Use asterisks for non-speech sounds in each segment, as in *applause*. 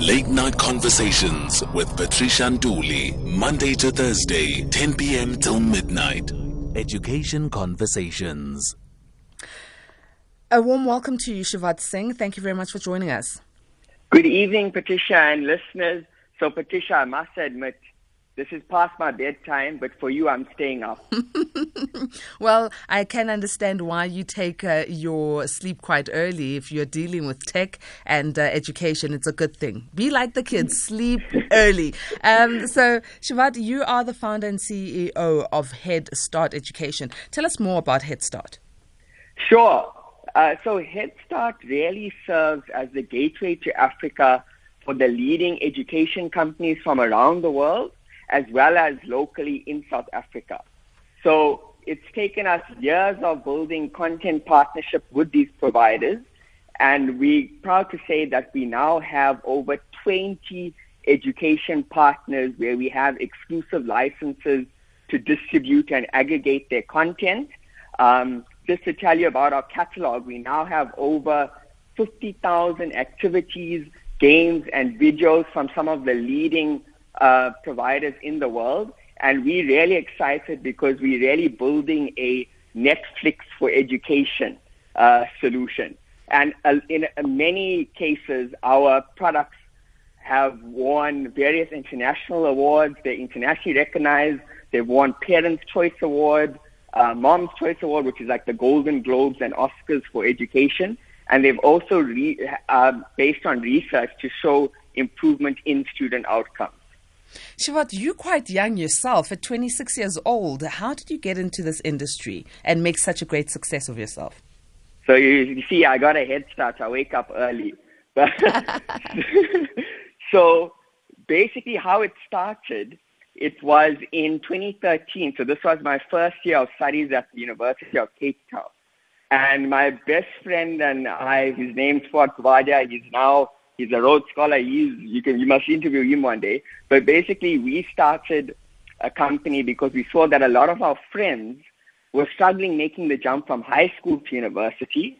Late Night Conversations with Patricia Nduli, Monday to Thursday, 10 p.m. till midnight. Education Conversations. A warm welcome to you, Shivad Singh. Thank you very much for joining us. Good evening, Patricia and listeners. So, Patricia, I must admit, this is past my bedtime, but for you, I'm staying up. *laughs* well, I can understand why you take uh, your sleep quite early. If you're dealing with tech and uh, education, it's a good thing. Be like the kids, *laughs* sleep early. Um, so, Shivad, you are the founder and CEO of Head Start Education. Tell us more about Head Start. Sure. Uh, so, Head Start really serves as the gateway to Africa for the leading education companies from around the world as well as locally in South Africa. So it's taken us years of building content partnership with these providers, and we're proud to say that we now have over 20 education partners where we have exclusive licenses to distribute and aggregate their content. Um, just to tell you about our catalog, we now have over 50,000 activities, games, and videos from some of the leading uh, providers in the world. And we're really excited because we're really building a Netflix for education uh, solution. And uh, in many cases, our products have won various international awards. They're internationally recognized. They've won Parents' Choice Award, uh, Mom's Choice Award, which is like the Golden Globes and Oscars for education. And they've also, re- uh, based on research, to show improvement in student outcomes. Shivad, you're quite young yourself, at 26 years old. How did you get into this industry and make such a great success of yourself? So you, you see, I got a head start. I wake up early. *laughs* So basically, how it started, it was in 2013. So this was my first year of studies at the University of Cape Town. And my best friend and I, his name's Fuad Kuvadia, he's now He's a Rhodes Scholar. He's you can you must interview him one day. But basically, we started a company because we saw that a lot of our friends were struggling making the jump from high school to university,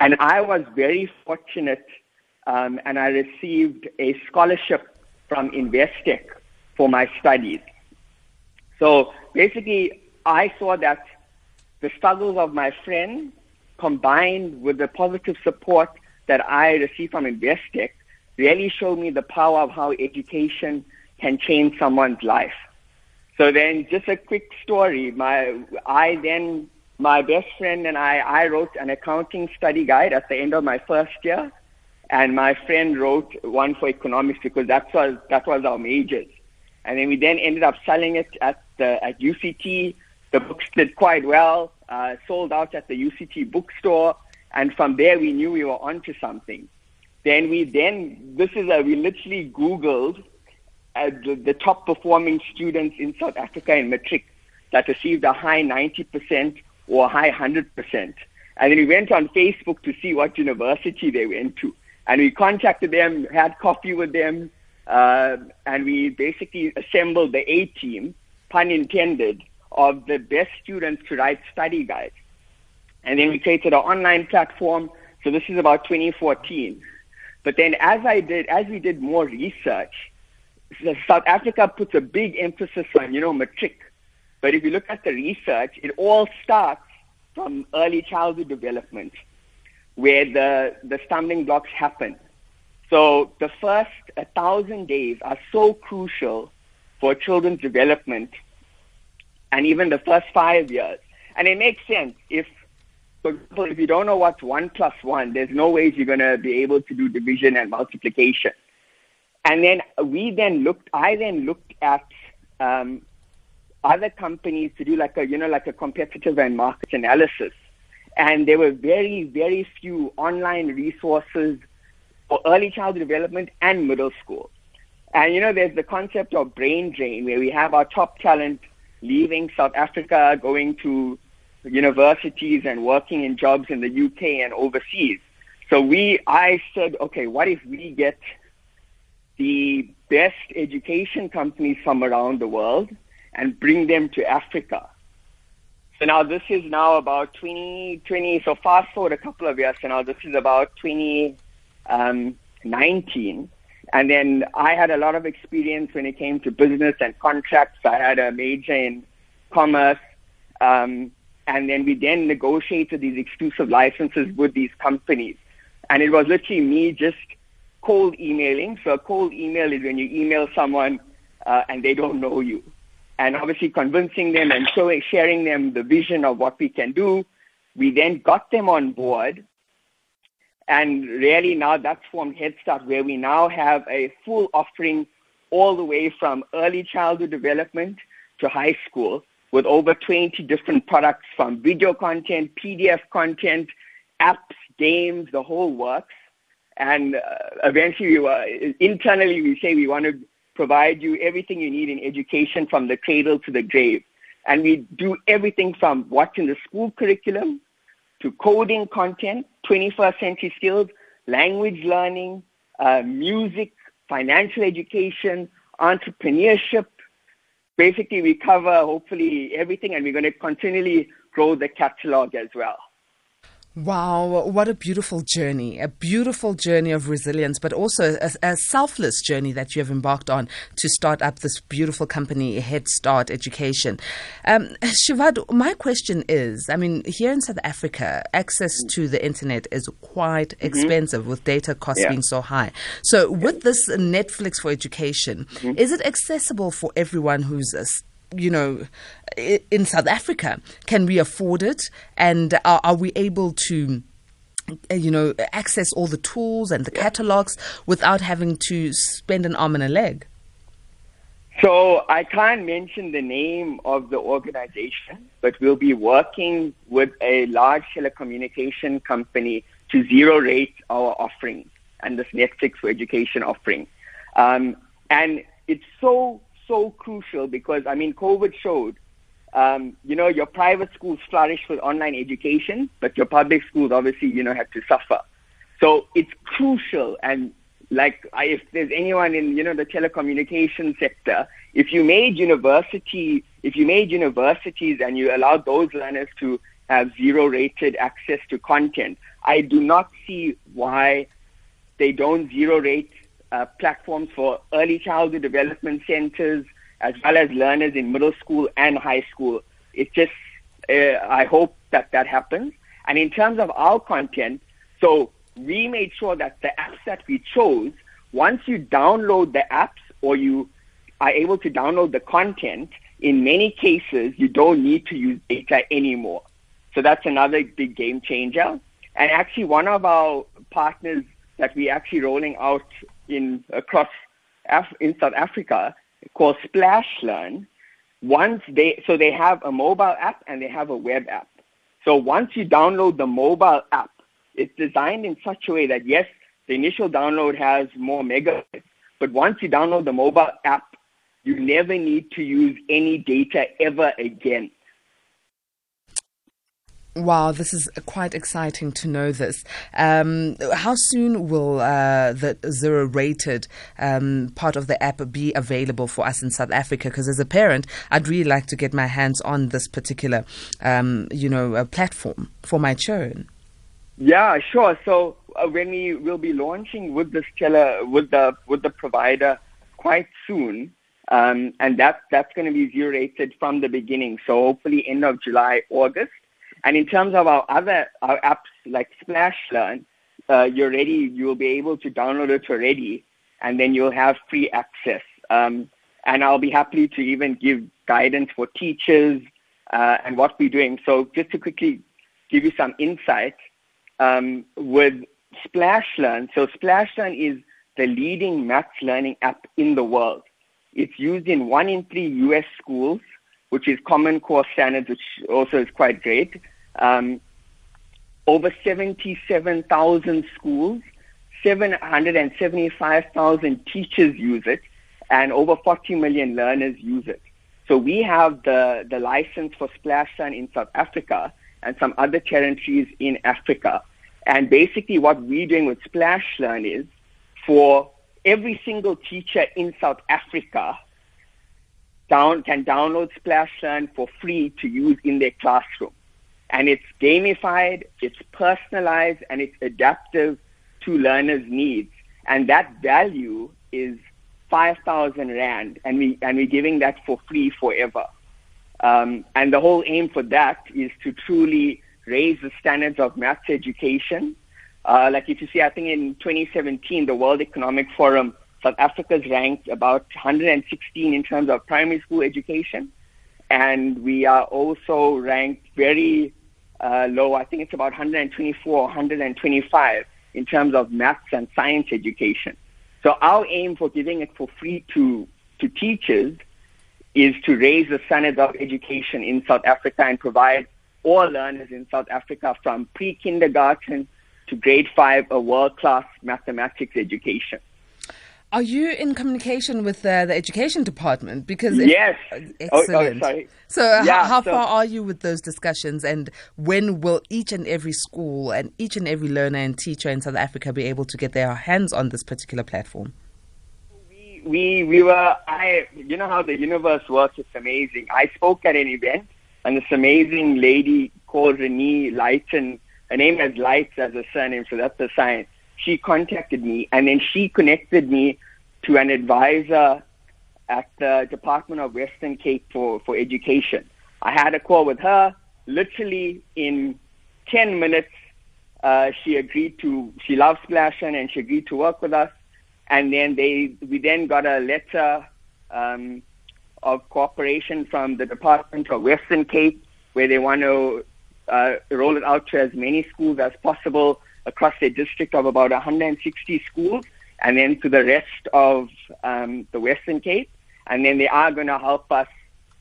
and I was very fortunate, um, and I received a scholarship from Investec for my studies. So basically, I saw that the struggles of my friends combined with the positive support that I received from Investec really showed me the power of how education can change someone's life. So then just a quick story. My, I then, my best friend and I, I wrote an accounting study guide at the end of my first year. And my friend wrote one for economics because that was, that was our majors. And then we then ended up selling it at the, at UCT. The books did quite well, uh, sold out at the UCT bookstore. And from there we knew we were onto something. Then we then, this is a, we literally Googled uh, the, the top performing students in South Africa in matric that received a high 90% or a high 100%. And then we went on Facebook to see what university they went to. And we contacted them, had coffee with them, uh, and we basically assembled the A team, pun intended, of the best students to write study guides. And then we created an online platform. So this is about 2014. But then as I did, as we did more research, South Africa puts a big emphasis on, you know, matric. But if you look at the research, it all starts from early childhood development, where the, the stumbling blocks happen. So the first a thousand days are so crucial for children's development, and even the first five years. And it makes sense if for example, if you don't know what's one plus one, there's no ways you're going to be able to do division and multiplication. And then we then looked, I then looked at um, other companies to do like a, you know, like a competitive and market analysis. And there were very, very few online resources for early childhood development and middle school. And, you know, there's the concept of brain drain where we have our top talent leaving South Africa, going to universities and working in jobs in the UK and overseas. So we, I said, okay, what if we get the best education companies from around the world and bring them to Africa? So now this is now about 2020. So fast forward a couple of years, so now this is about 2019. Um, And then I had a lot of experience when it came to business and contracts. I had a major in commerce. Um, and then we then negotiated these exclusive licenses with these companies. And it was literally me just cold emailing. So a cold email is when you email someone uh, and they don't know you. And obviously convincing them and showing, sharing them the vision of what we can do. We then got them on board and really now that's formed Head Start, where we now have a full offering all the way from early childhood development to high school with over 20 different products from video content, PDF content, apps, games, the whole works. And uh, eventually, uh, internally, we say we want to provide you everything you need in education from the cradle to the grave. And we do everything from what's in the school curriculum to coding content, 21st century skills, language learning, uh, music, financial education, entrepreneurship. Basically, we cover hopefully everything, and we're going to continually grow the catalog as well. Wow, what a beautiful journey, a beautiful journey of resilience, but also a, a, selfless journey that you have embarked on to start up this beautiful company, Head Start Education. Um, *laughs* Shivad, my question is I mean, here in South Africa, access to the internet is quite mm-hmm. expensive with data costs yeah. being so high. So, with this Netflix for education, mm-hmm. is it accessible for everyone who's you know, in South Africa? Can we afford it? And are, are we able to? You know, access all the tools and the catalogs without having to spend an arm and a leg? So I can't mention the name of the organization, but we'll be working with a large telecommunication company to zero rate our offering and this Netflix for education offering. Um, and it's so so crucial because, I mean, COVID showed, um, you know, your private schools flourished with online education, but your public schools obviously, you know, had to suffer. So it's crucial. And like, if there's anyone in, you know, the telecommunication sector, if you made university, if you made universities and you allowed those learners to have zero rated access to content, I do not see why they don't zero rate uh, platforms for early childhood development centers, as well as learners in middle school and high school. It's just, uh, I hope that that happens. And in terms of our content, so we made sure that the apps that we chose, once you download the apps or you are able to download the content, in many cases, you don't need to use data anymore. So that's another big game changer. And actually, one of our partners that we're actually rolling out in across Af- in South Africa called Splash Learn. Once they so they have a mobile app and they have a web app. So once you download the mobile app, it's designed in such a way that yes, the initial download has more megabytes, but once you download the mobile app, you never need to use any data ever again. Wow, this is quite exciting to know this. Um, how soon will uh, the zero rated um, part of the app be available for us in South Africa? Because as a parent, I'd really like to get my hands on this particular, um, you know, uh, platform for my children. Yeah, sure. So uh, when we will be launching with this tele, with the with the provider quite soon, um, and that that's going to be zero rated from the beginning. So hopefully end of July, August. And in terms of our other our apps like Splash Learn, uh, you're ready. You will be able to download it already, and then you'll have free access. Um, and I'll be happy to even give guidance for teachers uh, and what we're doing. So just to quickly give you some insight um, with Splash Learn. So Splash Learn is the leading maths learning app in the world. It's used in one in three U.S. schools which is Common Core Standards, which also is quite great. Um, over 77,000 schools, 775,000 teachers use it, and over 40 million learners use it. So we have the, the license for Splash Learn in South Africa and some other territories in Africa. And basically what we're doing with Splash Learn is for every single teacher in South Africa down, can download Splash Learn for free to use in their classroom. And it's gamified, it's personalized, and it's adaptive to learners' needs. And that value is 5,000 Rand, and, we, and we're giving that for free forever. Um, and the whole aim for that is to truly raise the standards of maths education. Uh, like if you see, I think in 2017, the World Economic Forum, South Africa's ranked about 116 in terms of primary school education. And we are also ranked very uh, low. I think it's about 124, 125 in terms of maths and science education. So our aim for giving it for free to, to teachers is to raise the standards of education in South Africa and provide all learners in South Africa from pre-kindergarten to grade five a world-class mathematics education. Are you in communication with uh, the education department? Because yes, excellent. Oh, oh, so, yeah, how, how so, far are you with those discussions, and when will each and every school and each and every learner and teacher in South Africa be able to get their hands on this particular platform? We we we were I you know how the universe works. It's amazing. I spoke at an event, and this amazing lady called Renee Lighton. Her name has Lights as a surname, so that's the sign she contacted me and then she connected me to an advisor at the Department of Western Cape for, for Education. I had a call with her. Literally in 10 minutes, uh, she agreed to, she loves Splash Learn and she agreed to work with us. And then they, we then got a letter um, of cooperation from the Department of Western Cape where they want to uh, roll it out to as many schools as possible across a district of about 160 schools and then to the rest of um, the Western Cape. And then they are going to help us,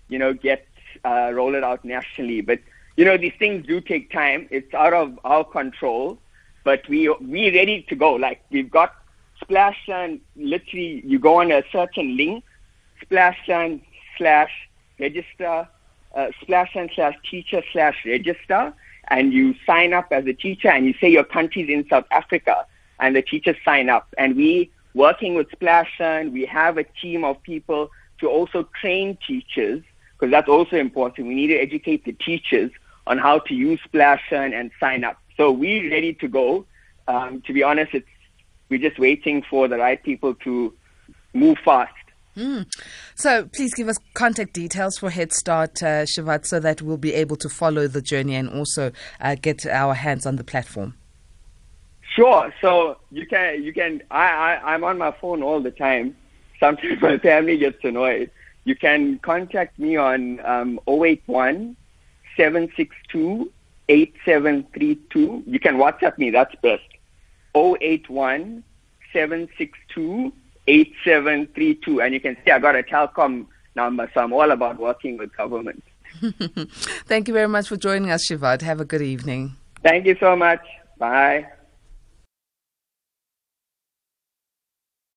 you know, get uh, roll it out nationally. But you know, these things do take time. It's out of our control, but we we ready to go. Like we've got Splash Learn. Literally, you go on a certain link, Splash Learn slash register, uh, Splash Learn slash teacher slash register, and you sign up as a teacher and you say your country's in South Africa and the teachers sign up. And we, working with Splash Learn, we have a team of people to also train teachers because that's also important. We need to educate the teachers on how to use Splash Learn and sign up. So we're ready to go. Um, to be honest, it's, we're just waiting for the right people to move fast. Mm. So please give us contact details for Head Start, uh, Shivad, so that we'll be able to follow the journey and also uh, get our hands on the platform. Sure. So you can you can I, I I'm on my phone all the time. Sometimes *laughs* my family gets annoyed. You can contact me on um, 081 762 8732. You can WhatsApp me. That's best. 081 762 8732. And you can see I got a Telkom number, so I'm all about working with government. *laughs* Thank you very much for joining us, Shivad. Have a good evening. Thank you so much. Bye.